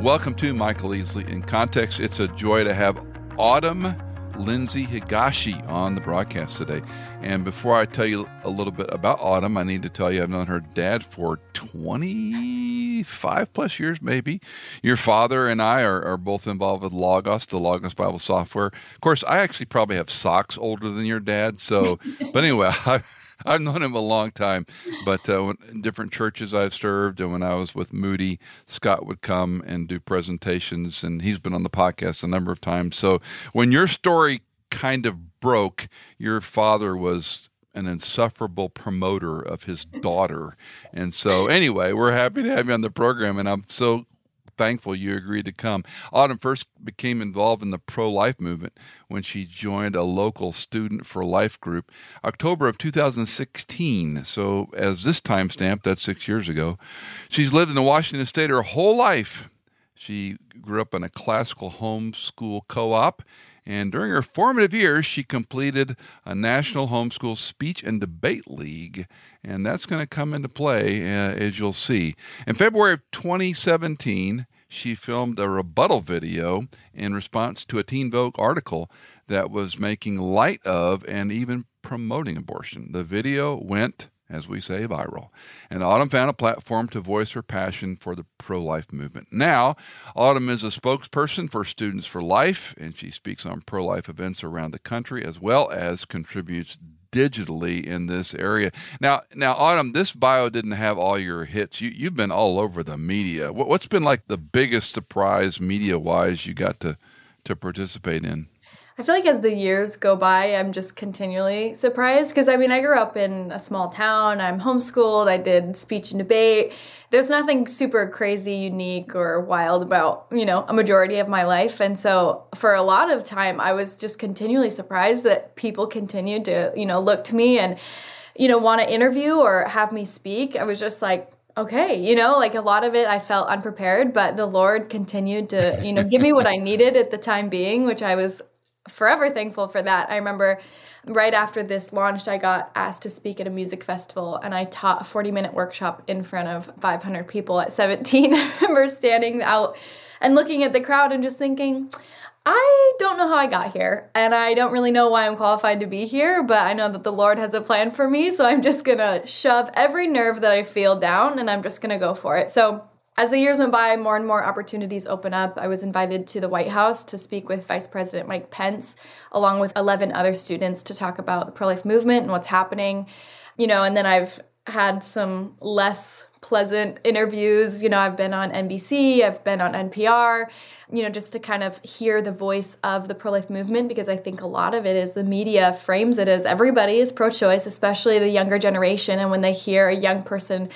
Welcome to Michael Easley in Context. It's a joy to have Autumn Lindsay Higashi on the broadcast today. And before I tell you a little bit about Autumn, I need to tell you I've known her dad for 25 plus years, maybe. Your father and I are, are both involved with Logos, the Logos Bible software. Of course, I actually probably have socks older than your dad. So, but anyway, I, I've known him a long time, but uh, in different churches I've served, and when I was with Moody, Scott would come and do presentations, and he's been on the podcast a number of times. So when your story kind of broke, your father was an insufferable promoter of his daughter, and so anyway, we're happy to have you on the program, and I'm so thankful you agreed to come. Autumn first became involved in the pro life movement when she joined a local Student for Life group October of 2016. So, as this timestamp, that's six years ago. She's lived in the Washington state her whole life. She grew up in a classical homeschool co op. And during her formative years, she completed a national homeschool speech and debate league. And that's going to come into play, uh, as you'll see. In February of 2017, she filmed a rebuttal video in response to a Teen Vogue article that was making light of and even promoting abortion. The video went, as we say, viral. And Autumn found a platform to voice her passion for the pro life movement. Now, Autumn is a spokesperson for Students for Life, and she speaks on pro life events around the country as well as contributes digitally in this area. Now, now, Autumn, this bio didn't have all your hits. You you've been all over the media. What, what's been like the biggest surprise media wise you got to to participate in? I feel like as the years go by, I'm just continually surprised because I mean, I grew up in a small town. I'm homeschooled. I did speech and debate. There's nothing super crazy, unique, or wild about, you know, a majority of my life. And so for a lot of time, I was just continually surprised that people continued to, you know, look to me and, you know, want to interview or have me speak. I was just like, okay, you know, like a lot of it I felt unprepared, but the Lord continued to, you know, give me what I needed at the time being, which I was forever thankful for that. I remember right after this launched, I got asked to speak at a music festival and I taught a 40 minute workshop in front of 500 people at 17. I remember standing out and looking at the crowd and just thinking, I don't know how I got here, and I don't really know why I'm qualified to be here, but I know that the Lord has a plan for me, so I'm just gonna shove every nerve that I feel down and I'm just gonna go for it. So as the years went by, more and more opportunities open up. I was invited to the White House to speak with Vice President Mike Pence, along with 11 other students, to talk about the pro life movement and what's happening. You know, and then I've had some less pleasant interviews. You know, I've been on NBC, I've been on NPR, you know, just to kind of hear the voice of the pro life movement because I think a lot of it is the media frames it as everybody is pro choice, especially the younger generation. And when they hear a young person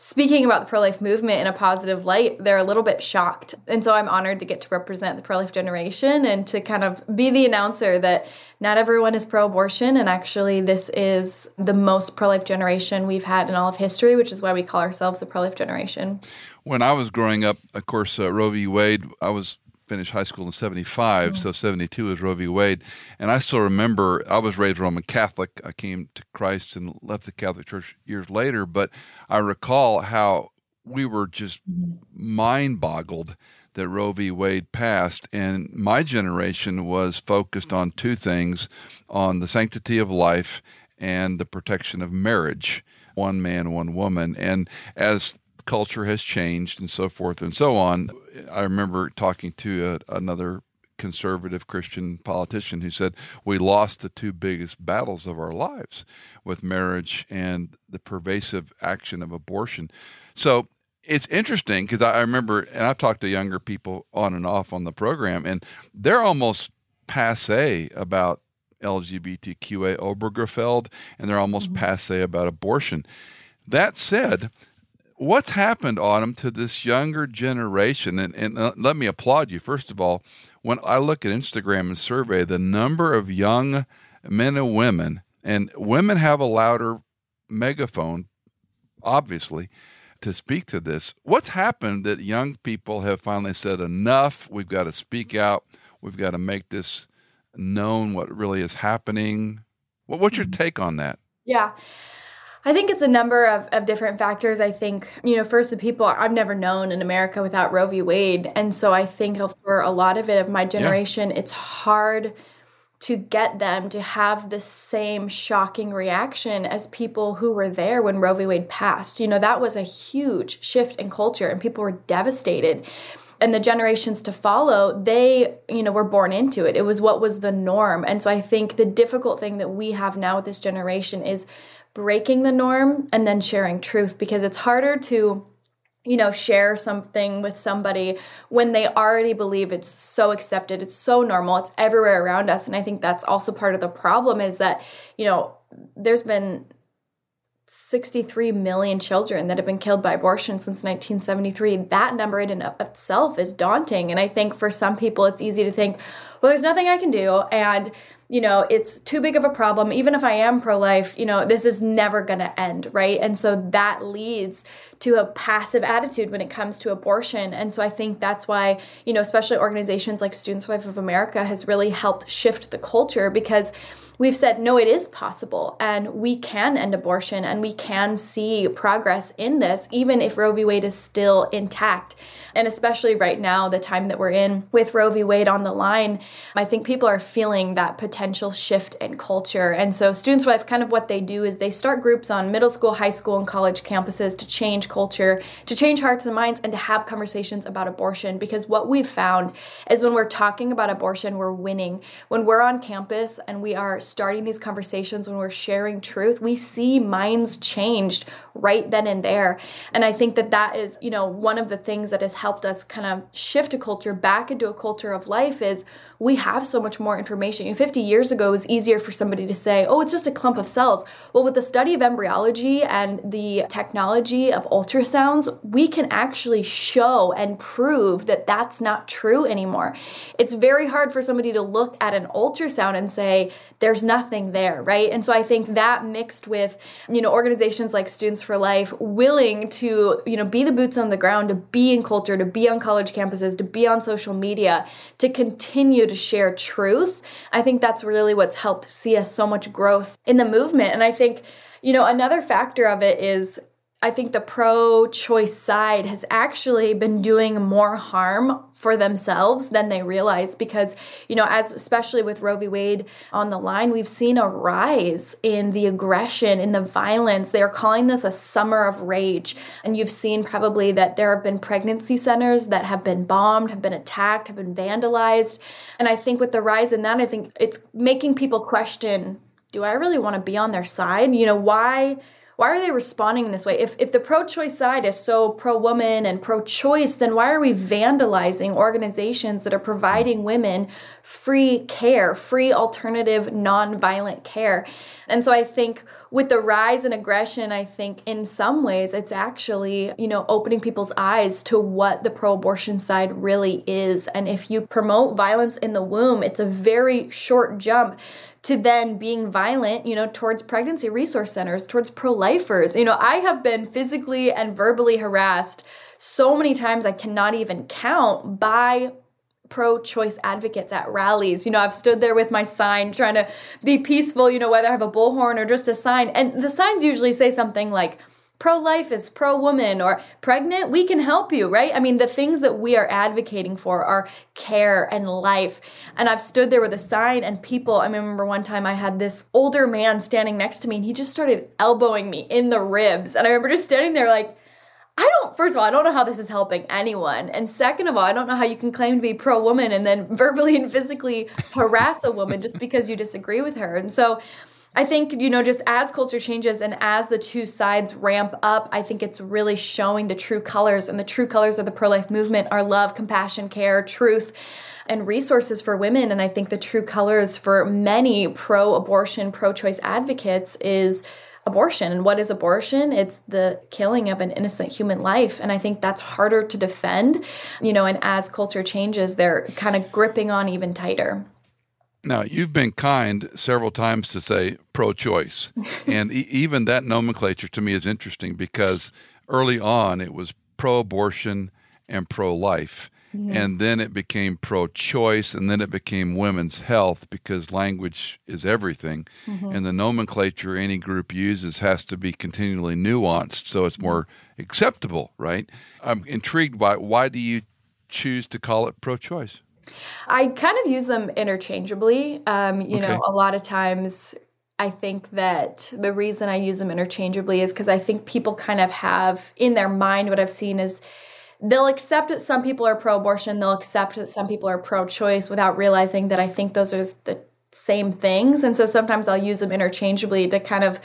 speaking about the pro life movement in a positive light, they're a little bit shocked. And so I'm honored to get to represent the pro life generation and to kind of be the announcer that not everyone is pro abortion. And actually, this is the most pro life generation we've had in all of history, which is why we call ourselves the pro life generation. When I was growing up, of course, uh, Roe v. Wade, I was finished high school in 75, mm-hmm. so 72 was Roe v. Wade. And I still remember I was raised Roman Catholic. I came to Christ and left the Catholic Church years later, but I recall how we were just mm-hmm. mind boggled that Roe v. Wade passed. And my generation was focused on two things on the sanctity of life and the protection of marriage one man, one woman. And as culture has changed and so forth and so on. I remember talking to a, another conservative Christian politician who said, We lost the two biggest battles of our lives with marriage and the pervasive action of abortion. So it's interesting because I remember, and I've talked to younger people on and off on the program, and they're almost passe about LGBTQA Obergefell, and they're almost mm-hmm. passe about abortion. That said, what's happened, Autumn, to this younger generation? And, and uh, let me applaud you. First of all, when I look at Instagram and survey the number of young men and women, and women have a louder megaphone, obviously, to speak to this. What's happened that young people have finally said, enough, we've got to speak out, we've got to make this known what really is happening? what's your mm-hmm. take on that? Yeah. I think it's a number of, of different factors. I think, you know, first, the people I've never known in America without Roe v. Wade. And so I think for a lot of it, of my generation, yeah. it's hard to get them to have the same shocking reaction as people who were there when Roe v. Wade passed. You know, that was a huge shift in culture and people were devastated. And the generations to follow, they, you know, were born into it. It was what was the norm. And so I think the difficult thing that we have now with this generation is breaking the norm and then sharing truth because it's harder to you know share something with somebody when they already believe it's so accepted it's so normal it's everywhere around us. And i think that's also part of the problem is that you know there's been 63 million children that have been killed by abortion since 1973 that number in and of itself is daunting. And i think for some people it's easy to think well there's nothing i can do. And you know, it's too big of a problem. Even if I am pro life, you know, this is never going to end, right? And so that leads to a passive attitude when it comes to abortion. And so I think that's why, you know, especially organizations like Students Life of America has really helped shift the culture because we've said no it is possible and we can end abortion and we can see progress in this even if roe v wade is still intact and especially right now, the time that we're in with Roe v. Wade on the line, I think people are feeling that potential shift in culture. And so, Students for Life, kind of what they do is they start groups on middle school, high school, and college campuses to change culture, to change hearts and minds, and to have conversations about abortion. Because what we've found is when we're talking about abortion, we're winning. When we're on campus and we are starting these conversations, when we're sharing truth, we see minds changed right then and there. And I think that that is, you know, one of the things that has helped us kind of shift a culture back into a culture of life is we have so much more information. You know, 50 years ago, it was easier for somebody to say, oh, it's just a clump of cells. Well, with the study of embryology and the technology of ultrasounds, we can actually show and prove that that's not true anymore. It's very hard for somebody to look at an ultrasound and say, there's nothing there, right? And so I think that mixed with, you know, organizations like Students for Life willing to, you know, be the boots on the ground, to be in culture, to be on college campuses, to be on social media, to continue to share truth. I think that's really what's helped see us so much growth in the movement. And I think, you know, another factor of it is I think the pro choice side has actually been doing more harm for themselves than they realize because, you know, as especially with Roe v. Wade on the line, we've seen a rise in the aggression, in the violence. They are calling this a summer of rage. And you've seen probably that there have been pregnancy centers that have been bombed, have been attacked, have been vandalized. And I think with the rise in that, I think it's making people question do I really want to be on their side? You know, why? Why are they responding in this way? If, if the pro choice side is so pro woman and pro choice, then why are we vandalizing organizations that are providing women free care, free alternative, non-violent care? And so I think with the rise in aggression, I think in some ways it's actually, you know, opening people's eyes to what the pro abortion side really is. And if you promote violence in the womb, it's a very short jump to then being violent, you know, towards pregnancy resource centers, towards pro lifers. You know, I have been physically and verbally harassed so many times I cannot even count by pro choice advocates at rallies. You know, I've stood there with my sign trying to be peaceful, you know, whether I have a bullhorn or just a sign. And the signs usually say something like, pro life is pro woman or pregnant, we can help you, right? I mean, the things that we are advocating for are care and life. And I've stood there with a sign and people, I remember one time I had this older man standing next to me and he just started elbowing me in the ribs. And I remember just standing there like, I don't, first of all, I don't know how this is helping anyone. And second of all, I don't know how you can claim to be pro woman and then verbally and physically harass a woman just because you disagree with her. And so, I think, you know, just as culture changes and as the two sides ramp up, I think it's really showing the true colors. And the true colors of the pro life movement are love, compassion, care, truth, and resources for women. And I think the true colors for many pro abortion, pro choice advocates is abortion. And what is abortion? It's the killing of an innocent human life. And I think that's harder to defend, you know, and as culture changes, they're kind of gripping on even tighter. Now, you've been kind several times to say pro choice. and e- even that nomenclature to me is interesting because early on it was pro abortion and pro life. Mm-hmm. And then it became pro choice, and then it became women's health because language is everything. Mm-hmm. And the nomenclature any group uses has to be continually nuanced so it's more acceptable, right? I'm intrigued by why do you choose to call it pro choice? I kind of use them interchangeably. Um, you okay. know, a lot of times I think that the reason I use them interchangeably is because I think people kind of have in their mind what I've seen is they'll accept that some people are pro abortion, they'll accept that some people are pro choice without realizing that I think those are the same things. And so sometimes I'll use them interchangeably to kind of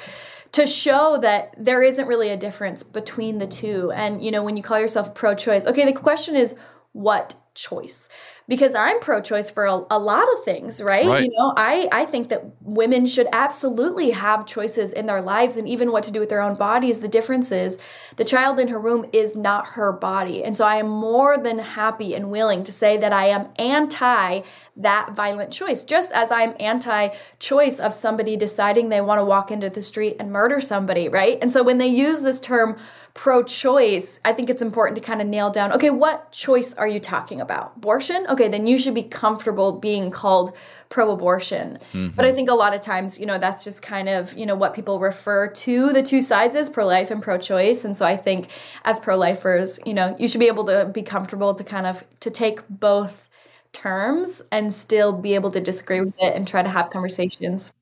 to show that there isn't really a difference between the two. And you know, when you call yourself pro choice, okay, the question is what choice? because I'm pro-choice for a, a lot of things, right? right? You know, I I think that women should absolutely have choices in their lives and even what to do with their own bodies. The difference is the child in her womb is not her body, and so I am more than happy and willing to say that I am anti that violent choice, just as I'm anti choice of somebody deciding they want to walk into the street and murder somebody, right? And so when they use this term pro choice, I think it's important to kind of nail down okay, what choice are you talking about? Abortion? Okay, then you should be comfortable being called pro abortion. Mm-hmm. But I think a lot of times, you know, that's just kind of, you know, what people refer to the two sides as pro life and pro choice. And so I think as pro lifers, you know, you should be able to be comfortable to kind of to take both terms and still be able to disagree with it and try to have conversations.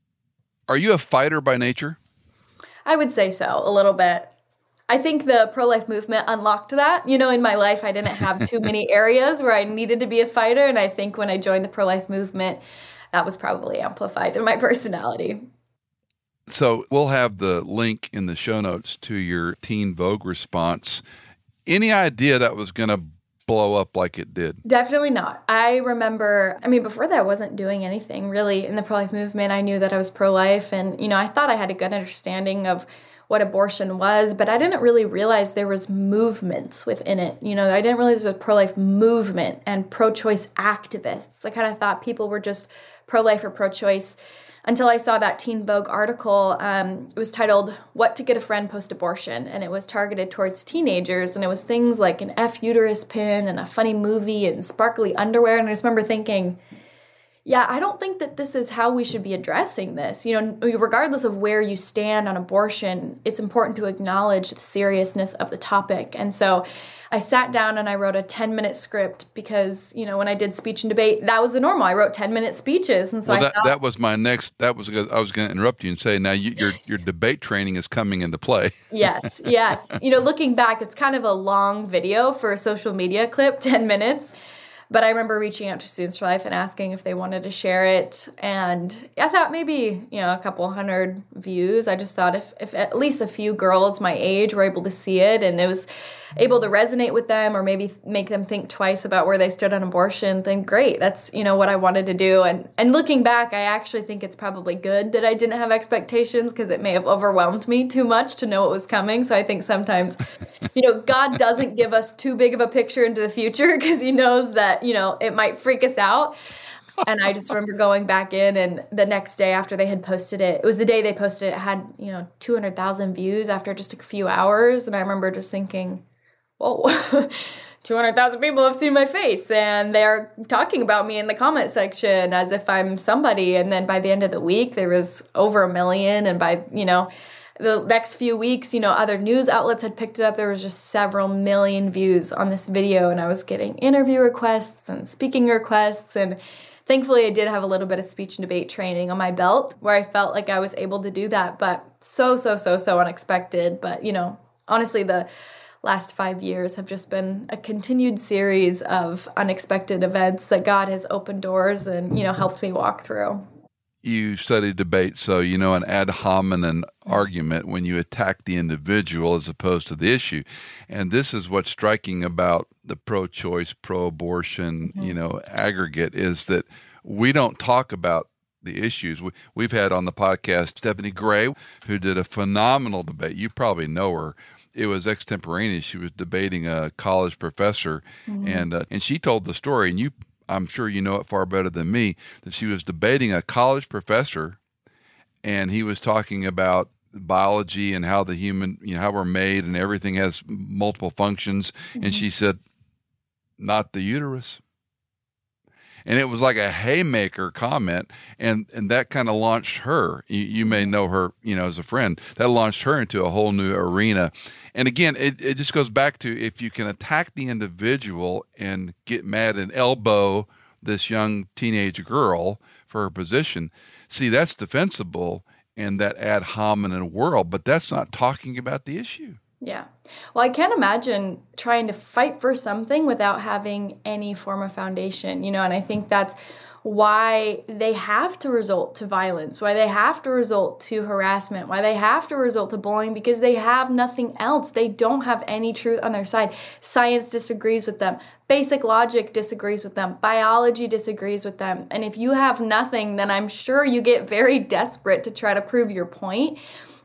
Are you a fighter by nature? I would say so, a little bit. I think the pro life movement unlocked that. You know, in my life, I didn't have too many areas where I needed to be a fighter. And I think when I joined the pro life movement, that was probably amplified in my personality. So we'll have the link in the show notes to your Teen Vogue response. Any idea that was going to blow up like it did? Definitely not. I remember, I mean, before that, I wasn't doing anything really in the pro life movement. I knew that I was pro life, and, you know, I thought I had a good understanding of what abortion was, but I didn't really realize there was movements within it. You know, I didn't realize there was pro-life movement and pro-choice activists. I kind of thought people were just pro-life or pro-choice until I saw that Teen Vogue article. Um, it was titled "What to Get a Friend Post Abortion," and it was targeted towards teenagers. And it was things like an F uterus pin and a funny movie and sparkly underwear. And I just remember thinking yeah, I don't think that this is how we should be addressing this. You know, regardless of where you stand on abortion, it's important to acknowledge the seriousness of the topic. And so I sat down and I wrote a 10 minute script because, you know, when I did speech and debate, that was the normal. I wrote 10 minute speeches. And so well, that, thought, that was my next, that was, I was going to interrupt you and say, now you, your, your debate training is coming into play. yes, yes. You know, looking back, it's kind of a long video for a social media clip, 10 minutes. But I remember reaching out to Students for Life and asking if they wanted to share it. And I thought maybe, you know, a couple hundred views. I just thought if, if at least a few girls my age were able to see it and it was able to resonate with them or maybe make them think twice about where they stood on abortion, then great. That's, you know, what I wanted to do. And and looking back, I actually think it's probably good that I didn't have expectations because it may have overwhelmed me too much to know what was coming. So I think sometimes, you know, God doesn't give us too big of a picture into the future because he knows that, you know, it might freak us out and I just remember going back in, and the next day after they had posted it, it was the day they posted it, it had you know two hundred thousand views after just a few hours, and I remember just thinking, whoa 200,000 people have seen my face and they're talking about me in the comment section as if I'm somebody. And then by the end of the week, there was over a million. And by, you know, the next few weeks, you know, other news outlets had picked it up. There was just several million views on this video. And I was getting interview requests and speaking requests. And thankfully, I did have a little bit of speech and debate training on my belt where I felt like I was able to do that. But so, so, so, so unexpected. But, you know, honestly, the last five years have just been a continued series of unexpected events that God has opened doors and, you know, helped me walk through. You study debate, so you know an ad hominem argument when you attack the individual as opposed to the issue. And this is what's striking about the pro choice, pro abortion, mm-hmm. you know, aggregate is that we don't talk about the issues. We, have had on the podcast Stephanie Gray, who did a phenomenal debate. You probably know her it was extemporaneous. She was debating a college professor, mm-hmm. and uh, and she told the story. And you, I'm sure you know it far better than me that she was debating a college professor, and he was talking about biology and how the human, you know, how we're made and everything has multiple functions. Mm-hmm. And she said, not the uterus. And it was like a haymaker comment, and, and that kind of launched her. You, you may know her, you know, as a friend. That launched her into a whole new arena. And again, it, it just goes back to if you can attack the individual and get mad and elbow this young teenage girl for her position, see, that's defensible in that ad hominem world, but that's not talking about the issue. Yeah. Well, I can't imagine trying to fight for something without having any form of foundation, you know, and I think that's why they have to result to violence, why they have to result to harassment, why they have to result to bullying because they have nothing else. They don't have any truth on their side. Science disagrees with them. Basic logic disagrees with them. Biology disagrees with them. And if you have nothing, then I'm sure you get very desperate to try to prove your point.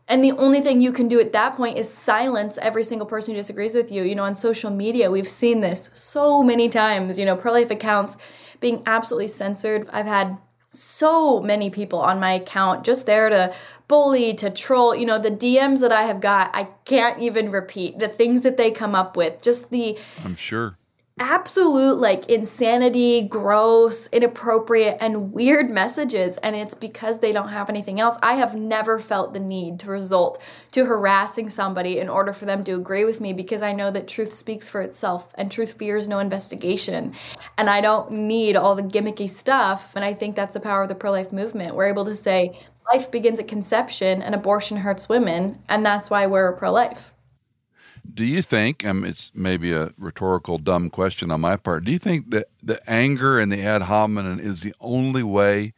And the only thing you can do at that point is silence every single person who disagrees with you. You know, on social media, we've seen this so many times, you know, pro life accounts being absolutely censored. I've had so many people on my account just there to bully, to troll. You know, the DMs that I have got, I can't even repeat the things that they come up with. Just the. I'm sure absolute like insanity, gross, inappropriate, and weird messages. And it's because they don't have anything else. I have never felt the need to result to harassing somebody in order for them to agree with me because I know that truth speaks for itself and truth fears no investigation. And I don't need all the gimmicky stuff. And I think that's the power of the pro life movement. We're able to say, life begins at conception and abortion hurts women. And that's why we're pro life. Do you think, um, it's maybe a rhetorical dumb question on my part, do you think that the anger and the ad hominem is the only way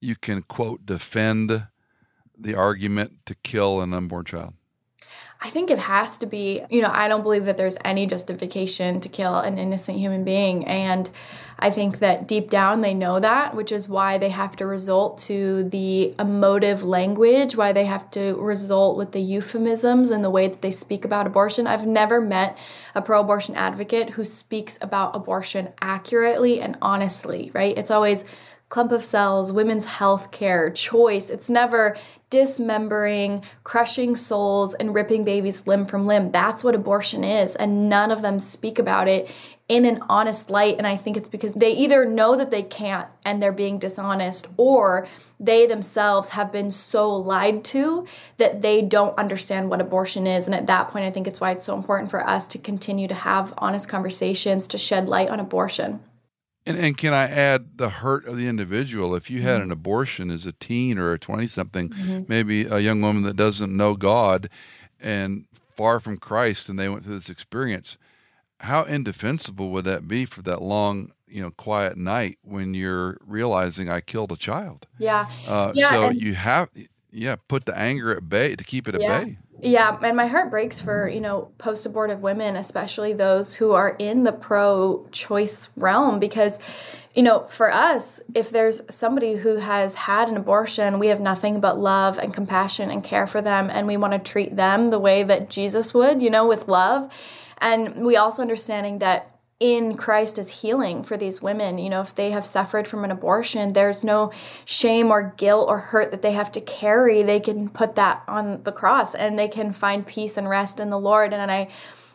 you can, quote, defend the argument to kill an unborn child? I think it has to be, you know, I don't believe that there's any justification to kill an innocent human being. And I think that deep down they know that, which is why they have to result to the emotive language, why they have to result with the euphemisms and the way that they speak about abortion. I've never met a pro abortion advocate who speaks about abortion accurately and honestly, right? It's always clump of cells, women's health care, choice. It's never dismembering, crushing souls, and ripping babies limb from limb. That's what abortion is. And none of them speak about it in an honest light. And I think it's because they either know that they can't and they're being dishonest, or they themselves have been so lied to that they don't understand what abortion is. And at that point, I think it's why it's so important for us to continue to have honest conversations to shed light on abortion. And, and can I add the hurt of the individual? If you had mm-hmm. an abortion as a teen or a 20 something, mm-hmm. maybe a young woman that doesn't know God and far from Christ, and they went through this experience, how indefensible would that be for that long, you know, quiet night when you're realizing I killed a child? Yeah. Uh, yeah so you have, yeah, put the anger at bay to keep it at yeah. bay. Yeah, and my heart breaks for, you know, post abortive women, especially those who are in the pro choice realm, because, you know, for us, if there's somebody who has had an abortion, we have nothing but love and compassion and care for them, and we want to treat them the way that Jesus would, you know, with love. And we also understanding that in Christ is healing for these women. You know, if they have suffered from an abortion, there's no shame or guilt or hurt that they have to carry. They can put that on the cross and they can find peace and rest in the Lord. And I,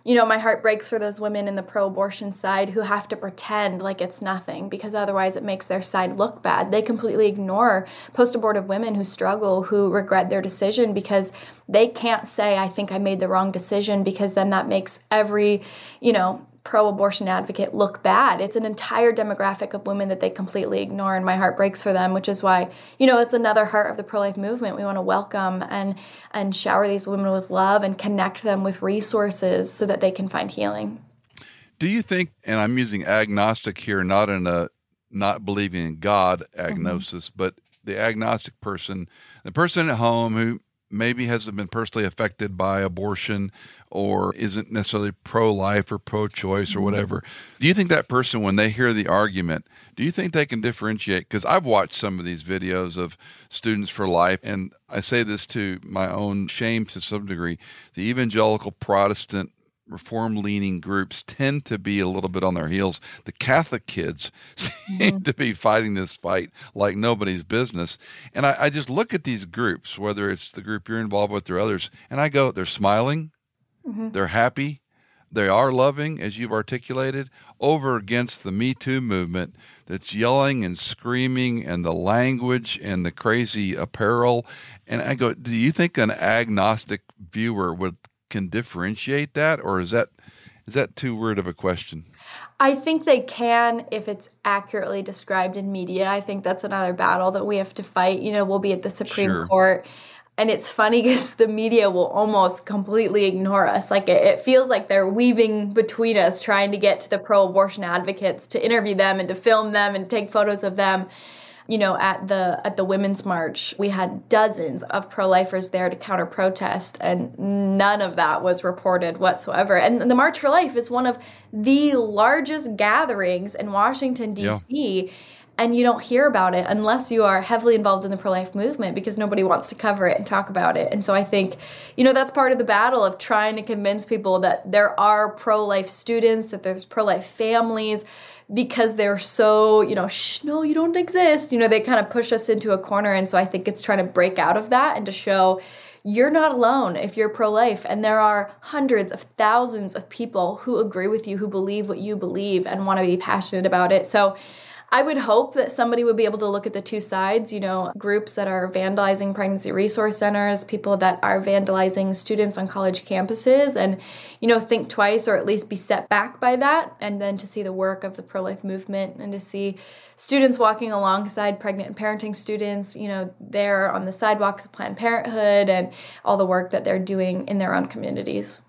you know, my heart breaks for those women in the pro abortion side who have to pretend like it's nothing because otherwise it makes their side look bad. They completely ignore post abortive women who struggle, who regret their decision because they can't say, I think I made the wrong decision because then that makes every, you know, pro abortion advocate look bad. It's an entire demographic of women that they completely ignore, and my heart breaks for them, which is why, you know, it's another heart of the pro life movement. We want to welcome and, and shower these women with love and connect them with resources so that they can find healing. Do you think, and I'm using agnostic here, not in a not believing in God agnosis, mm-hmm. but the agnostic person, the person at home who maybe hasn't been personally affected by abortion or isn't necessarily pro life or pro choice or mm-hmm. whatever. Do you think that person, when they hear the argument, do you think they can differentiate? Because I've watched some of these videos of Students for Life, and I say this to my own shame to some degree. The evangelical Protestant reform leaning groups tend to be a little bit on their heels. The Catholic kids seem mm-hmm. to be fighting this fight like nobody's business. And I, I, just look at these groups, whether it's the group you're involved with or others, and I go, they're smiling, mm-hmm. they're happy, they are loving, as you've articulated, over against the Me Too movement that's yelling and screaming and the language and the crazy apparel. And I go, do you think an agnostic viewer would can differentiate that, or is that is that too weird of a question? I think they can if it's accurately described in media. I think that's another battle that we have to fight. You know, we'll be at the Supreme sure. Court. And it's funny because the media will almost completely ignore us. Like it, it, feels like they're weaving between us, trying to get to the pro abortion advocates to interview them and to film them and take photos of them you know at the at the women's march we had dozens of pro-lifers there to counter protest and none of that was reported whatsoever and the march for life is one of the largest gatherings in washington d.c yeah. and you don't hear about it unless you are heavily involved in the pro-life movement because nobody wants to cover it and talk about it and so i think you know that's part of the battle of trying to convince people that there are pro-life students that there's pro-life families because they're so, you know, shh, no, you don't exist. You know, they kind of push us into a corner. And so I think it's trying to break out of that and to show you're not alone if you're pro life. And there are hundreds of thousands of people who agree with you, who believe what you believe and want to be passionate about it. So I would hope that somebody would be able to look at the two sides, you know, groups that are vandalizing pregnancy resource centers, people that are vandalizing students on college campuses, and, you know, think twice or at least be set back by that. And then to see the work of the pro life movement and to see students walking alongside pregnant and parenting students, you know, there on the sidewalks of Planned Parenthood and all the work that they're doing in their own communities.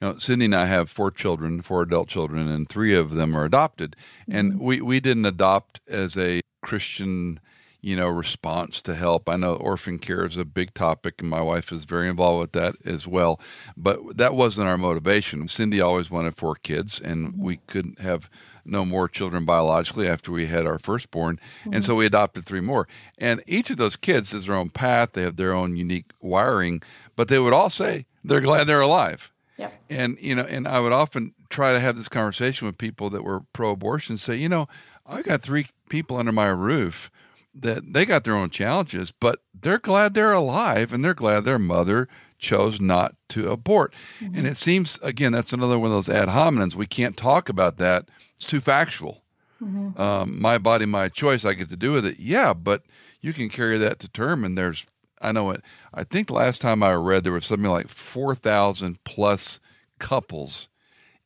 You know, Cindy and I have four children, four adult children, and three of them are adopted. And mm-hmm. we, we didn't adopt as a Christian, you know, response to help. I know orphan care is a big topic, and my wife is very involved with that as well. But that wasn't our motivation. Cindy always wanted four kids, and mm-hmm. we couldn't have no more children biologically after we had our firstborn. Mm-hmm. And so we adopted three more. And each of those kids has their own path, they have their own unique wiring, but they would all say they're glad they're alive. Yep. And you know, and I would often try to have this conversation with people that were pro-abortion. Say, you know, I got three people under my roof that they got their own challenges, but they're glad they're alive and they're glad their mother chose not to abort. Mm-hmm. And it seems again that's another one of those ad hominems. We can't talk about that. It's too factual. Mm-hmm. Um, my body, my choice. I get to do with it. Yeah, but you can carry that to term, and there's I know it. I think last time I read there was something like four thousand plus couples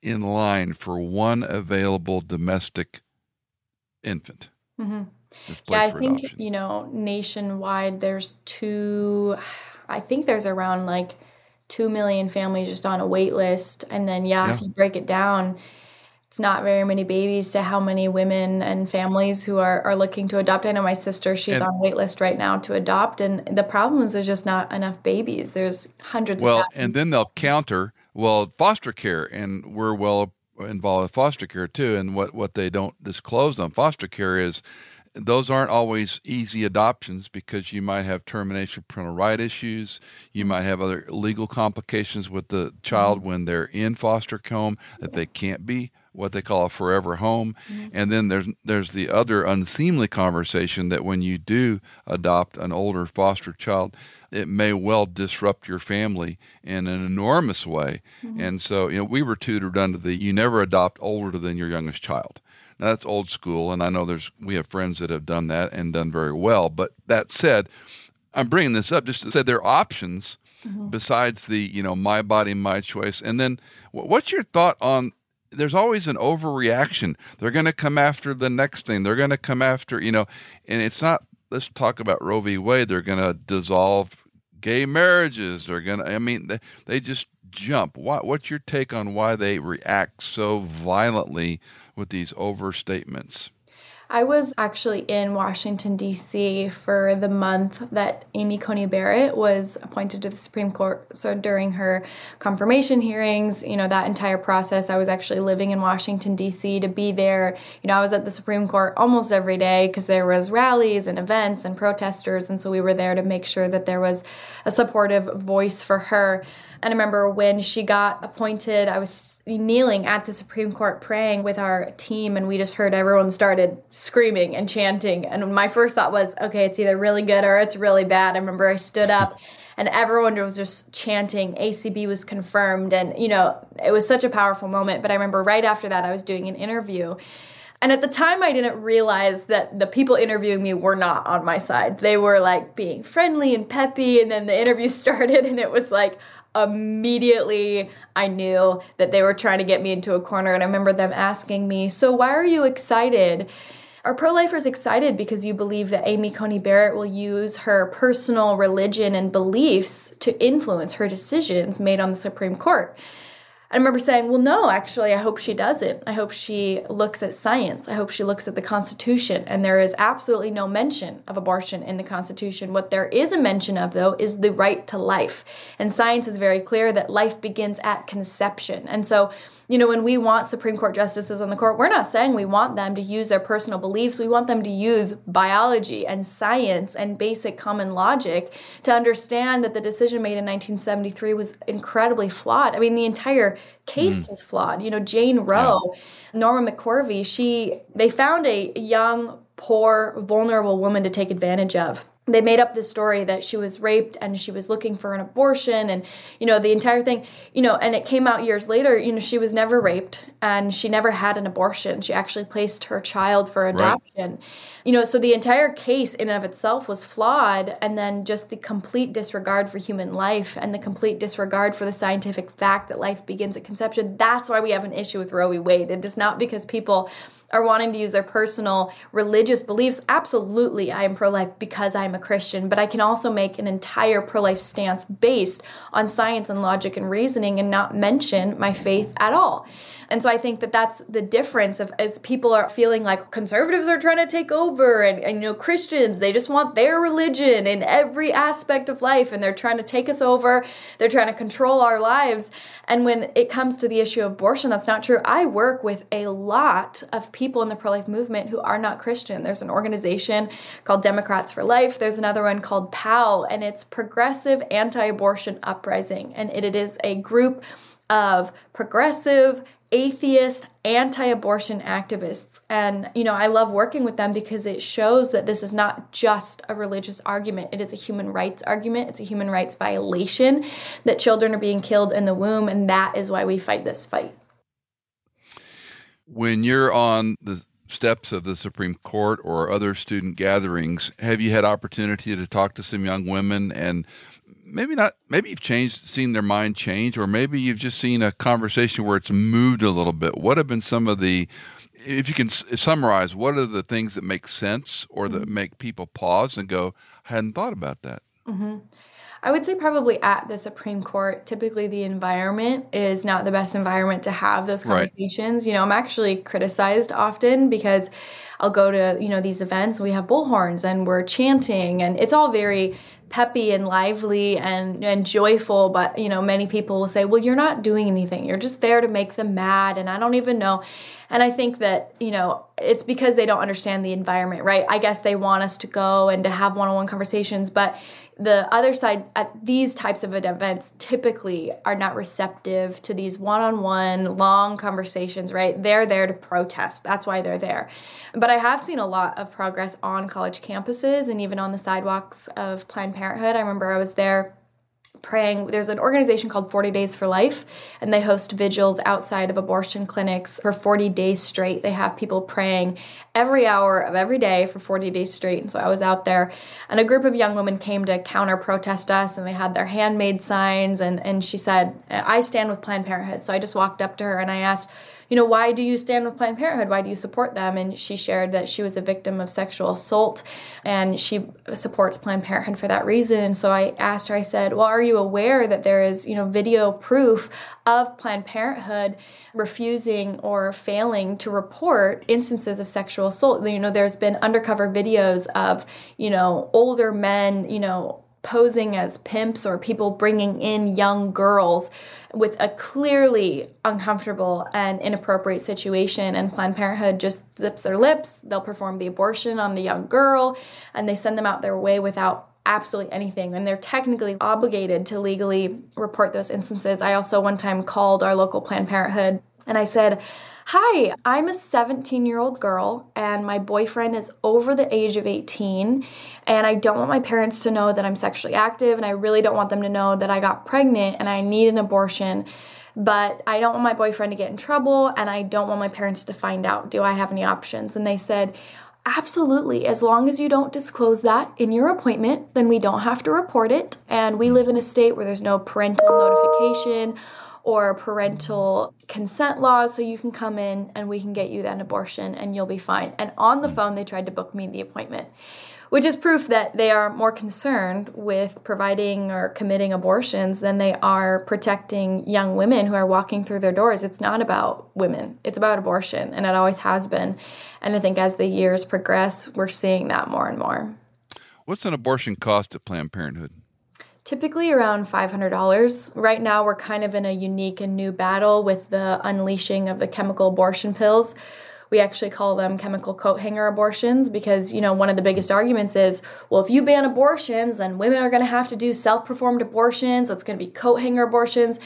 in line for one available domestic infant. Mm-hmm. Yeah, I think adoption. you know nationwide there's two. I think there's around like two million families just on a wait list, and then yeah, yeah. if you break it down it's not very many babies to how many women and families who are, are looking to adopt. I know my sister, she's and, on wait list right now to adopt. And the problem is there's just not enough babies. There's hundreds well, and then they'll counter, well, foster care. And we're well involved with foster care too. And what, what they don't disclose on foster care is those aren't always easy adoptions because you might have termination parental right issues. You might have other legal complications with the child mm-hmm. when they're in foster home that they can't be what they call a forever home. Mm-hmm. And then there's there's the other unseemly conversation that when you do adopt an older foster child, it may well disrupt your family in an enormous way. Mm-hmm. And so, you know, we were tutored under the you never adopt older than your youngest child. Now that's old school, and I know there's we have friends that have done that and done very well. But that said, I'm bringing this up just to say there are options mm-hmm. besides the you know my body my choice. And then, what's your thought on there's always an overreaction. They're going to come after the next thing. They're going to come after, you know, and it's not, let's talk about Roe v. Wade. They're going to dissolve gay marriages. They're going to, I mean, they, they just jump. What, what's your take on why they react so violently with these overstatements? I was actually in Washington, D.C. for the month that Amy Coney Barrett was appointed to the Supreme Court. So during her confirmation hearings, you know, that entire process, I was actually living in Washington, D.C. to be there. You know, I was at the Supreme Court almost every day because there was rallies and events and protesters. And so we were there to make sure that there was a supportive voice for her. And I remember when she got appointed, I was kneeling at the Supreme Court praying with our team, and we just heard everyone started screaming and chanting. And my first thought was, okay, it's either really good or it's really bad. I remember I stood up and everyone was just chanting ACB was confirmed and you know it was such a powerful moment but I remember right after that I was doing an interview and at the time, I didn't realize that the people interviewing me were not on my side. They were like being friendly and peppy. And then the interview started, and it was like immediately I knew that they were trying to get me into a corner. And I remember them asking me, So, why are you excited? Are pro lifers excited because you believe that Amy Coney Barrett will use her personal religion and beliefs to influence her decisions made on the Supreme Court? I remember saying, well, no, actually, I hope she doesn't. I hope she looks at science. I hope she looks at the Constitution. And there is absolutely no mention of abortion in the Constitution. What there is a mention of, though, is the right to life. And science is very clear that life begins at conception. And so, you know, when we want Supreme Court justices on the court, we're not saying we want them to use their personal beliefs. We want them to use biology and science and basic common logic to understand that the decision made in 1973 was incredibly flawed. I mean, the entire case mm. was flawed. You know, Jane Roe, yeah. Norma McCorvey, she they found a young, poor, vulnerable woman to take advantage of they made up this story that she was raped and she was looking for an abortion and you know the entire thing you know and it came out years later you know she was never raped and she never had an abortion. She actually placed her child for adoption. Right. you know so the entire case in and of itself was flawed and then just the complete disregard for human life and the complete disregard for the scientific fact that life begins at conception. That's why we have an issue with roe v. Wade. It is not because people are wanting to use their personal religious beliefs, absolutely, I am pro life because I'm a Christian, but I can also make an entire pro life stance based on science and logic and reasoning and not mention my faith at all. And so I think that that's the difference of as people are feeling like conservatives are trying to take over and, and you know Christians they just want their religion in every aspect of life and they're trying to take us over, they're trying to control our lives. And when it comes to the issue of abortion, that's not true. I work with a lot of people in the pro life movement who are not Christian. There's an organization called Democrats for Life, there's another one called POW, and it's Progressive Anti Abortion Uprising. And it, it is a group of progressive atheist, anti abortion activists. And, you know, I love working with them because it shows that this is not just a religious argument, it is a human rights argument. It's a human rights violation that children are being killed in the womb. And that is why we fight this fight. When you're on the steps of the Supreme Court or other student gatherings, have you had opportunity to talk to some young women and maybe not maybe you've changed seen their mind change or maybe you've just seen a conversation where it's moved a little bit what have been some of the if you can summarize what are the things that make sense or that mm-hmm. make people pause and go i hadn't thought about that mm-hmm. i would say probably at the supreme court typically the environment is not the best environment to have those conversations right. you know i'm actually criticized often because i'll go to you know these events we have bullhorns and we're chanting and it's all very peppy and lively and, and joyful but you know many people will say well you're not doing anything. You're just there to make them mad and i don't even know. And i think that you know it's because they don't understand the environment right? I guess they want us to go and to have one-on-one conversations but the other side at these types of events typically are not receptive to these one-on-one long conversations right? They're there to protest. That's why they're there. But i have seen a lot of progress on college campuses and even on the sidewalks of planned parenthood. I remember i was there praying. There's an organization called 40 Days for Life, and they host vigils outside of abortion clinics for 40 days straight. They have people praying every hour of every day for 40 days straight. And so I was out there, and a group of young women came to counter protest us, and they had their handmade signs. And, and she said, I stand with Planned Parenthood. So I just walked up to her and I asked, you know, why do you stand with Planned Parenthood? Why do you support them? And she shared that she was a victim of sexual assault and she supports Planned Parenthood for that reason. And so I asked her, I said, well, are you aware that there is, you know, video proof of Planned Parenthood refusing or failing to report instances of sexual assault? You know, there's been undercover videos of, you know, older men, you know, posing as pimps or people bringing in young girls with a clearly uncomfortable and inappropriate situation. And planned parenthood just zips their lips. They'll perform the abortion on the young girl and they send them out their way without absolutely anything. And they're technically obligated to legally report those instances. I also one time called our local planned parenthood and i said Hi, I'm a 17 year old girl, and my boyfriend is over the age of 18. And I don't want my parents to know that I'm sexually active, and I really don't want them to know that I got pregnant and I need an abortion. But I don't want my boyfriend to get in trouble, and I don't want my parents to find out. Do I have any options? And they said, Absolutely. As long as you don't disclose that in your appointment, then we don't have to report it. And we live in a state where there's no parental notification or parental consent laws, so you can come in and we can get you that abortion and you'll be fine. And on the mm. phone, they tried to book me the appointment, which is proof that they are more concerned with providing or committing abortions than they are protecting young women who are walking through their doors. It's not about women, it's about abortion, and it always has been. And I think as the years progress, we're seeing that more and more. What's an abortion cost at Planned Parenthood? Typically around $500. Right now, we're kind of in a unique and new battle with the unleashing of the chemical abortion pills. We actually call them chemical coat hanger abortions because, you know, one of the biggest arguments is, well, if you ban abortions, then women are going to have to do self performed abortions. It's going to be coat hanger abortions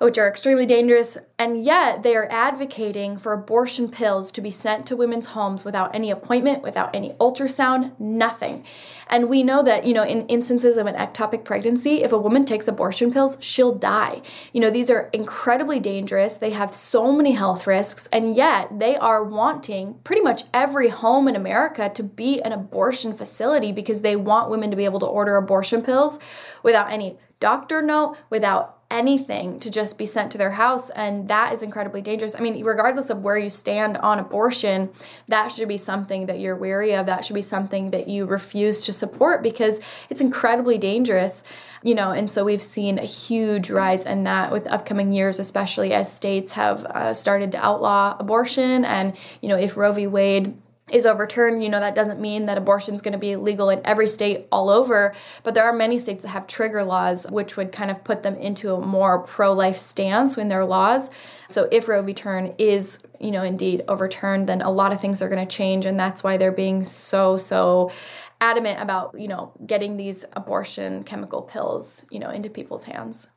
which are extremely dangerous, and yet they are advocating for abortion pills to be sent to women's homes without any appointment, without any ultrasound, nothing. And we know that, you know, in instances of an ectopic pregnancy, if a woman takes abortion pills, she'll die. You know, these are incredibly dangerous. They have so many health risks, and yet they are wanting pretty much every home in America to be an abortion facility because they want women to be able to order abortion pills without any doctor note, without anything to just be sent to their house and that is incredibly dangerous. I mean regardless of where you stand on abortion that should be something that you're wary of. That should be something that you refuse to support because it's incredibly dangerous you know and so we've seen a huge rise in that with upcoming years especially as states have uh, started to outlaw abortion. And you know if roe v. Wade is overturned, you know, that doesn't mean that abortion is going to be legal in every state all over, but there are many states that have trigger laws, which would kind of put them into a more pro life stance in their laws. So if Roe v. Turn is, you know, indeed overturned, then a lot of things are going to change. And that's why they're being so, so adamant about, you know, getting these abortion chemical pills, you know, into people's hands.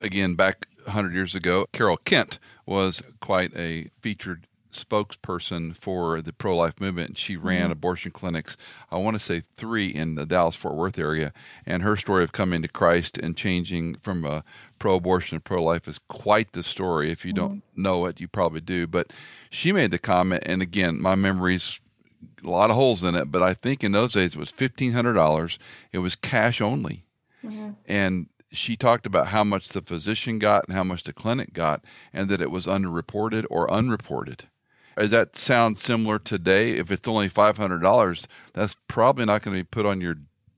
Again, back 100 years ago, Carol Kent was quite a featured spokesperson for the pro life movement. She ran mm-hmm. abortion clinics, I want to say three in the Dallas Fort Worth area. And her story of coming to Christ and changing from a pro abortion to pro life is quite the story. If you mm-hmm. don't know it, you probably do. But she made the comment, and again, my memory's a lot of holes in it, but I think in those days it was $1,500. It was cash only. Mm-hmm. And she talked about how much the physician got and how much the clinic got, and that it was underreported or unreported. Does that sound similar today? If it's only five hundred dollars, that's probably not going to be put on your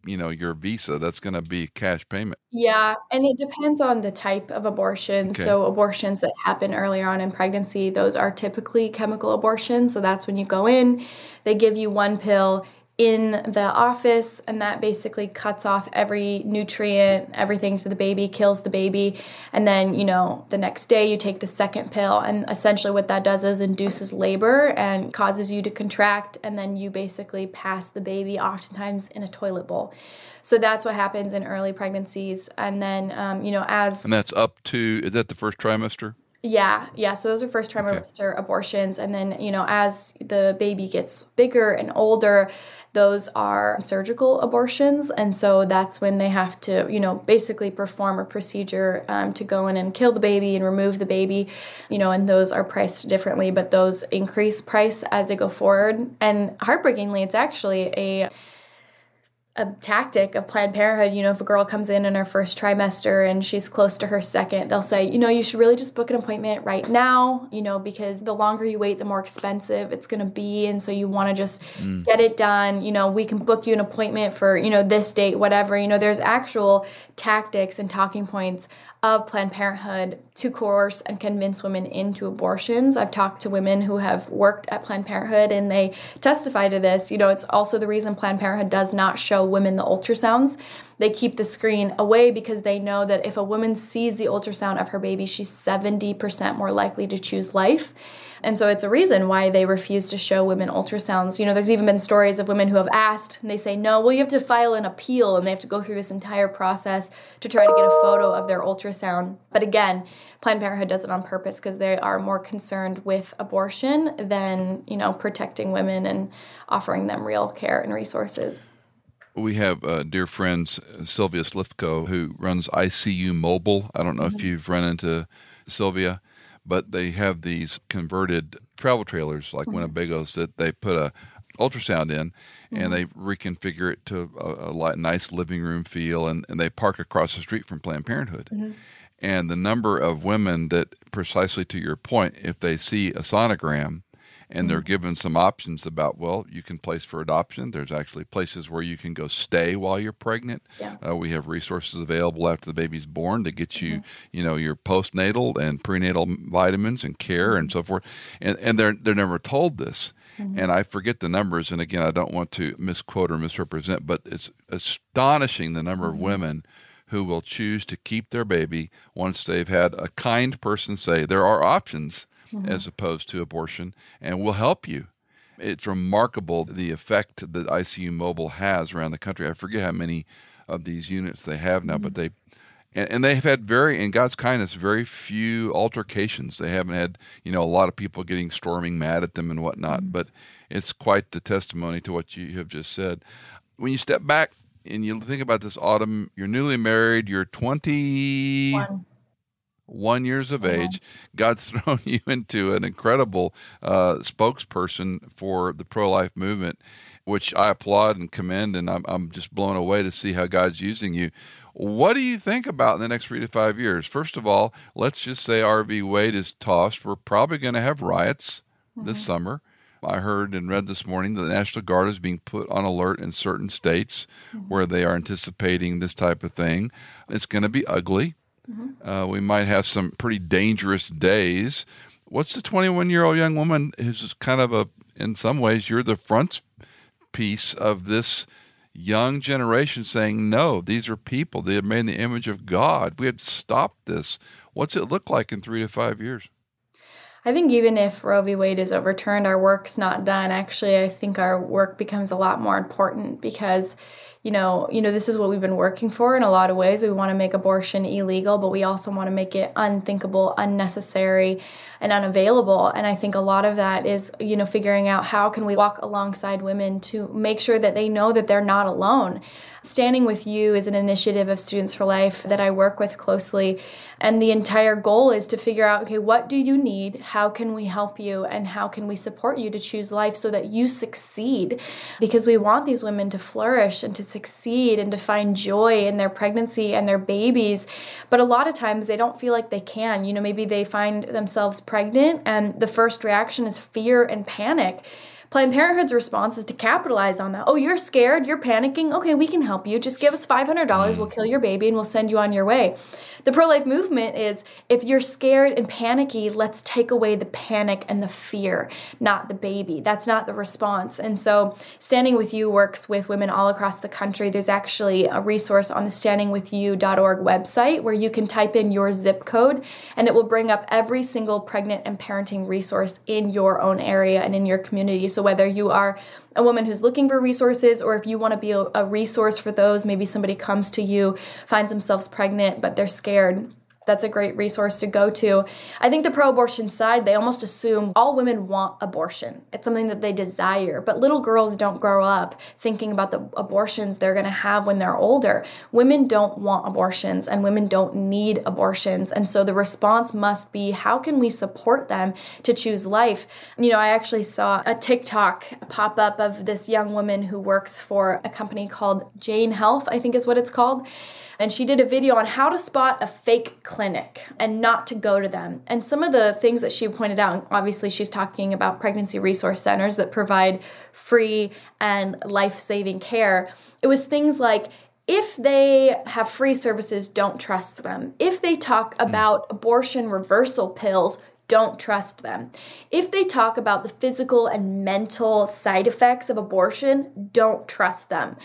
you know your visa that's going to be cash payment yeah and it depends on the type of abortion okay. so abortions that happen earlier on in pregnancy those are typically chemical abortions so that's when you go in they give you one pill in the office, and that basically cuts off every nutrient, everything to the baby, kills the baby. And then, you know, the next day you take the second pill, and essentially what that does is induces labor and causes you to contract, and then you basically pass the baby oftentimes in a toilet bowl. So that's what happens in early pregnancies. And then, um, you know, as. And that's up to, is that the first trimester? Yeah, yeah. So those are first trimester okay. abortions. And then, you know, as the baby gets bigger and older, those are surgical abortions. And so that's when they have to, you know, basically perform a procedure um, to go in and kill the baby and remove the baby, you know, and those are priced differently, but those increase price as they go forward. And heartbreakingly, it's actually a a tactic of Planned Parenthood. You know, if a girl comes in in her first trimester and she's close to her second, they'll say, you know, you should really just book an appointment right now, you know, because the longer you wait, the more expensive it's going to be. And so you want to just mm. get it done. You know, we can book you an appointment for, you know, this date, whatever. You know, there's actual tactics and talking points of Planned Parenthood to coerce and convince women into abortions. I've talked to women who have worked at Planned Parenthood and they testify to this. You know, it's also the reason Planned Parenthood does not show women the ultrasounds. They keep the screen away because they know that if a woman sees the ultrasound of her baby, she's 70% more likely to choose life. And so it's a reason why they refuse to show women ultrasounds. You know, there's even been stories of women who have asked and they say, no, well, you have to file an appeal and they have to go through this entire process to try to get a photo of their ultrasound. But again, Planned Parenthood does it on purpose because they are more concerned with abortion than, you know, protecting women and offering them real care and resources. We have uh, dear friends Sylvia Slifko who runs ICU Mobile. I don't know mm-hmm. if you've run into Sylvia but they have these converted travel trailers like mm-hmm. Winnebagos that they put a ultrasound in mm-hmm. and they reconfigure it to a, a, nice living room feel and, and they park across the street from Planned Parenthood. Mm-hmm. And the number of women that, precisely to your point, if they see a sonogram and they're given some options about well you can place for adoption there's actually places where you can go stay while you're pregnant yeah. uh, we have resources available after the baby's born to get you mm-hmm. you know your postnatal and prenatal vitamins and care and mm-hmm. so forth and and they're they're never told this mm-hmm. and I forget the numbers and again I don't want to misquote or misrepresent but it's astonishing the number of mm-hmm. women who will choose to keep their baby once they've had a kind person say there are options mm-hmm. as opposed to abortion, and will help you. It's remarkable the effect that ICU Mobile has around the country. I forget how many of these units they have now, mm-hmm. but they and, and, they've had very in God's kindness very few altercations. They haven't had you know a lot of people getting storming mad at them and whatnot. Mm-hmm. But it's quite the testimony to what you have just said. When you step back and you think about this autumn, you're newly married. You're twenty. One years of uh-huh. age. God's thrown you into an incredible uh, spokesperson for the pro life movement, which I applaud and commend, and I'm, I'm just blown away to see how God's using you. What do you think about in the next three to five years? First of all, let's just say Roe v. Wade is tossed. We're probably going to have riots mm-hmm. this summer. I heard and read this morning that the National Guard is being put on alert in certain states mm-hmm. where they are anticipating this type of thing. It's going to be ugly. Mm-hmm. Uh, we might have some pretty dangerous days. What's the 21 year old young woman who's kind of a, in some ways, you're the front piece of this young generation saying, no, these are people. They are made the image of God. We have to stop this. What's it look like in three to five years? I think even if Roe v. Wade is overturned, our work's not done. Actually, I think our work becomes a lot more important because you know, you know, this is what we've been working for in a lot of ways. We want to make abortion illegal, but we also want to make it unthinkable, unnecessary, and unavailable. And I think a lot of that is, you know, figuring out how can we walk alongside women to make sure that they know that they're not alone. Standing with You is an initiative of Students for Life that I work with closely. And the entire goal is to figure out okay, what do you need? How can we help you? And how can we support you to choose life so that you succeed? Because we want these women to flourish and to succeed and to find joy in their pregnancy and their babies. But a lot of times they don't feel like they can. You know, maybe they find themselves pregnant and the first reaction is fear and panic. Planned Parenthood's response is to capitalize on that. Oh, you're scared, you're panicking. Okay, we can help you. Just give us $500, we'll mm. kill your baby, and we'll send you on your way. The pro life movement is if you're scared and panicky, let's take away the panic and the fear, not the baby. That's not the response. And so, Standing With You works with women all across the country. There's actually a resource on the standingwithyou.org website where you can type in your zip code and it will bring up every single pregnant and parenting resource in your own area and in your community. So, whether you are a woman who's looking for resources, or if you want to be a, a resource for those, maybe somebody comes to you, finds themselves pregnant, but they're scared that's a great resource to go to. I think the pro abortion side, they almost assume all women want abortion. It's something that they desire, but little girls don't grow up thinking about the abortions they're going to have when they're older. Women don't want abortions and women don't need abortions. And so the response must be how can we support them to choose life? You know, I actually saw a TikTok pop up of this young woman who works for a company called Jane Health, I think is what it's called and she did a video on how to spot a fake clinic and not to go to them. And some of the things that she pointed out, obviously, she's talking about pregnancy resource centers that provide free and life saving care. It was things like if they have free services, don't trust them. If they talk hmm. about abortion reversal pills, don't trust them. If they talk about the physical and mental side effects of abortion, don't trust them.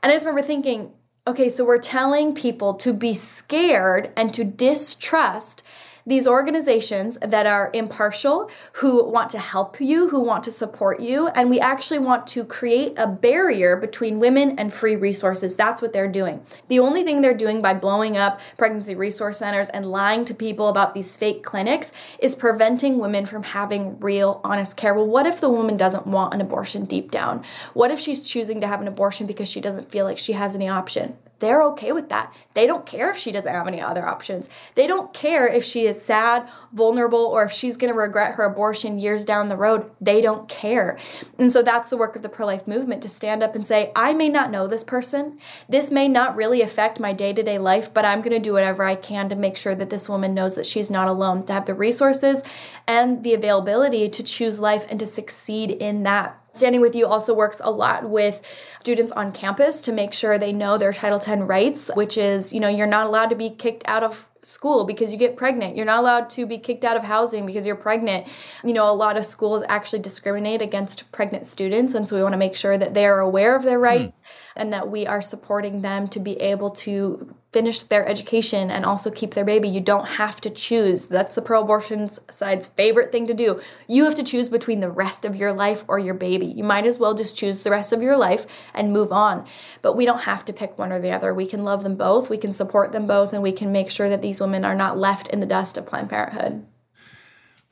And I just remember thinking, okay, so we're telling people to be scared and to distrust these organizations that are impartial, who want to help you, who want to support you, and we actually want to create a barrier between women and free resources. That's what they're doing. The only thing they're doing by blowing up pregnancy resource centers and lying to people about these fake clinics is preventing women from having real, honest care. Well, what if the woman doesn't want an abortion deep down? What if she's choosing to have an abortion because she doesn't feel like she has any option? They're okay with that. They don't care if she doesn't have any other options. They don't care if she is sad, vulnerable, or if she's going to regret her abortion years down the road. They don't care. And so that's the work of the pro life movement to stand up and say, I may not know this person. This may not really affect my day to day life, but I'm going to do whatever I can to make sure that this woman knows that she's not alone, to have the resources and the availability to choose life and to succeed in that. Standing with You also works a lot with students on campus to make sure they know their Title X rights, which is, you know, you're not allowed to be kicked out of school because you get pregnant. You're not allowed to be kicked out of housing because you're pregnant. You know, a lot of schools actually discriminate against pregnant students. And so we want to make sure that they are aware of their rights hmm. and that we are supporting them to be able to finish their education and also keep their baby. You don't have to choose. That's the pro abortion side's favorite thing to do. You have to choose between the rest of your life or your baby. You might as well just choose the rest of your life and move on. But we don't have to pick one or the other. We can love them both, we can support them both, and we can make sure that these women are not left in the dust of Planned Parenthood.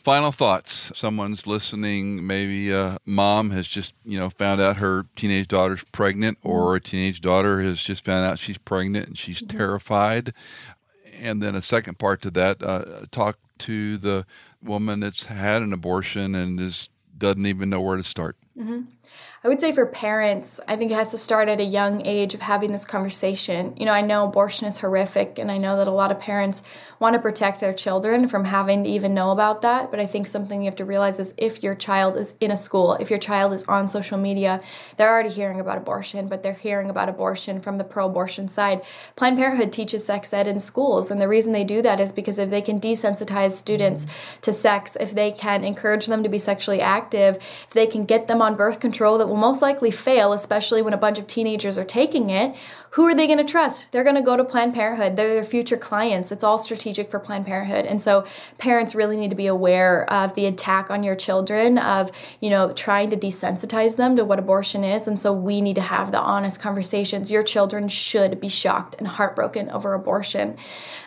Final thoughts. Someone's listening. Maybe a mom has just, you know, found out her teenage daughter's pregnant, or mm-hmm. a teenage daughter has just found out she's pregnant and she's mm-hmm. terrified. And then a second part to that, uh, talk to the woman that's had an abortion and is doesn't even know where to start. Mm-hmm. I would say for parents, I think it has to start at a young age of having this conversation. You know, I know abortion is horrific, and I know that a lot of parents want to protect their children from having to even know about that. But I think something you have to realize is if your child is in a school, if your child is on social media, they're already hearing about abortion, but they're hearing about abortion from the pro abortion side. Planned Parenthood teaches sex ed in schools, and the reason they do that is because if they can desensitize students mm. to sex, if they can encourage them to be sexually active, if they can get them on birth control that will most likely fail, especially when a bunch of teenagers are taking it, who are they going to trust? They're going to go to Planned Parenthood. They're their future clients. It's all strategic for Planned Parenthood. And so parents really need to be aware of the attack on your children, of, you know, trying to desensitize them to what abortion is. And so we need to have the honest conversations. Your children should be shocked and heartbroken over abortion.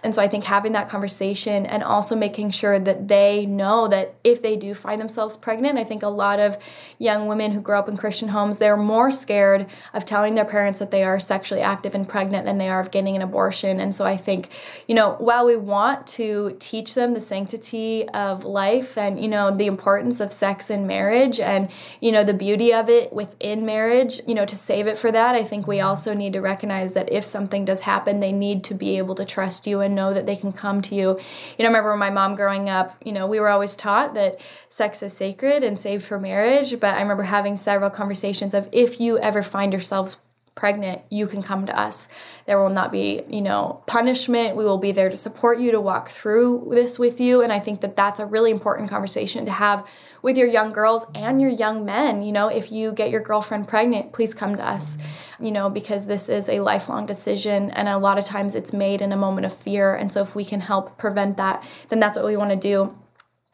And so I think having that conversation and also making sure that they know that if they do find themselves pregnant, I think a lot of young women who grow up in Christian homes, they're more scared of telling their parents that they are sexually active active and pregnant than they are of getting an abortion. And so I think, you know, while we want to teach them the sanctity of life and, you know, the importance of sex in marriage and, you know, the beauty of it within marriage, you know, to save it for that, I think we also need to recognize that if something does happen, they need to be able to trust you and know that they can come to you. You know, I remember my mom growing up, you know, we were always taught that sex is sacred and saved for marriage, but I remember having several conversations of if you ever find yourselves pregnant, you can come to us. There will not be, you know, punishment. We will be there to support you, to walk through this with you. And I think that that's a really important conversation to have with your young girls and your young men. You know, if you get your girlfriend pregnant, please come to us, you know, because this is a lifelong decision. And a lot of times it's made in a moment of fear. And so if we can help prevent that, then that's what we want to do.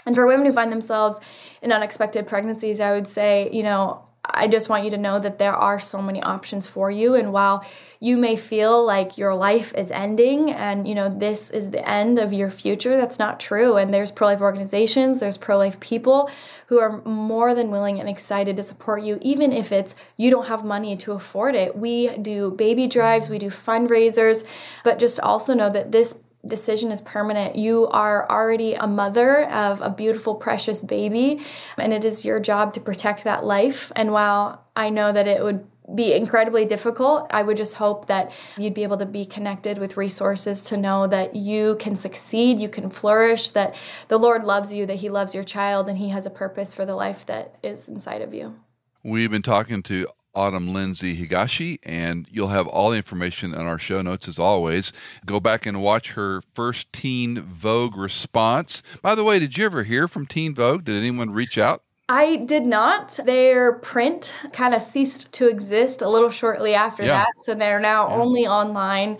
And for women who find themselves in unexpected pregnancies, I would say, you know, I just want you to know that there are so many options for you. And while you may feel like your life is ending and, you know, this is the end of your future, that's not true. And there's pro life organizations, there's pro life people who are more than willing and excited to support you, even if it's you don't have money to afford it. We do baby drives, we do fundraisers, but just also know that this decision is permanent. You are already a mother of a beautiful, precious baby, and it is your job to protect that life. And while I know that it would be incredibly difficult. I would just hope that you'd be able to be connected with resources to know that you can succeed, you can flourish, that the Lord loves you, that He loves your child, and He has a purpose for the life that is inside of you. We've been talking to Autumn Lindsay Higashi, and you'll have all the information in our show notes as always. Go back and watch her first Teen Vogue response. By the way, did you ever hear from Teen Vogue? Did anyone reach out? I did not. Their print kind of ceased to exist a little shortly after yeah. that, so they're now yeah. only online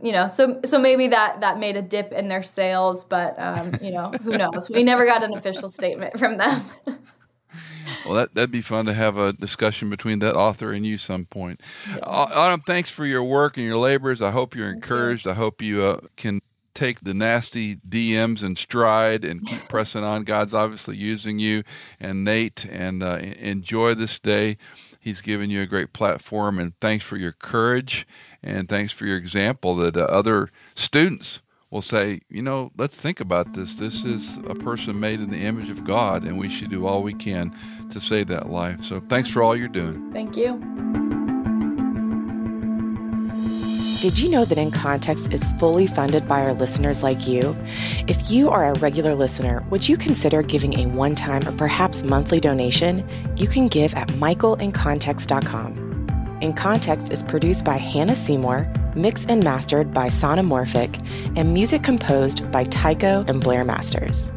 you know so so maybe that that made a dip in their sales but um, you know who knows we never got an official statement from them well that, that'd be fun to have a discussion between that author and you some point yeah. autumn thanks for your work and your labors i hope you're encouraged you. i hope you uh, can take the nasty DMs in stride and keep pressing on. God's obviously using you and Nate, and uh, enjoy this day. He's given you a great platform, and thanks for your courage and thanks for your example that uh, other students will say, you know, let's think about this. This is a person made in the image of God, and we should do all we can to save that life. So thanks for all you're doing. Thank you. Did you know that In Context is fully funded by our listeners like you? If you are a regular listener, would you consider giving a one time or perhaps monthly donation? You can give at michaelincontext.com. In Context is produced by Hannah Seymour, mixed and mastered by Sonomorphic, and music composed by Tycho and Blair Masters.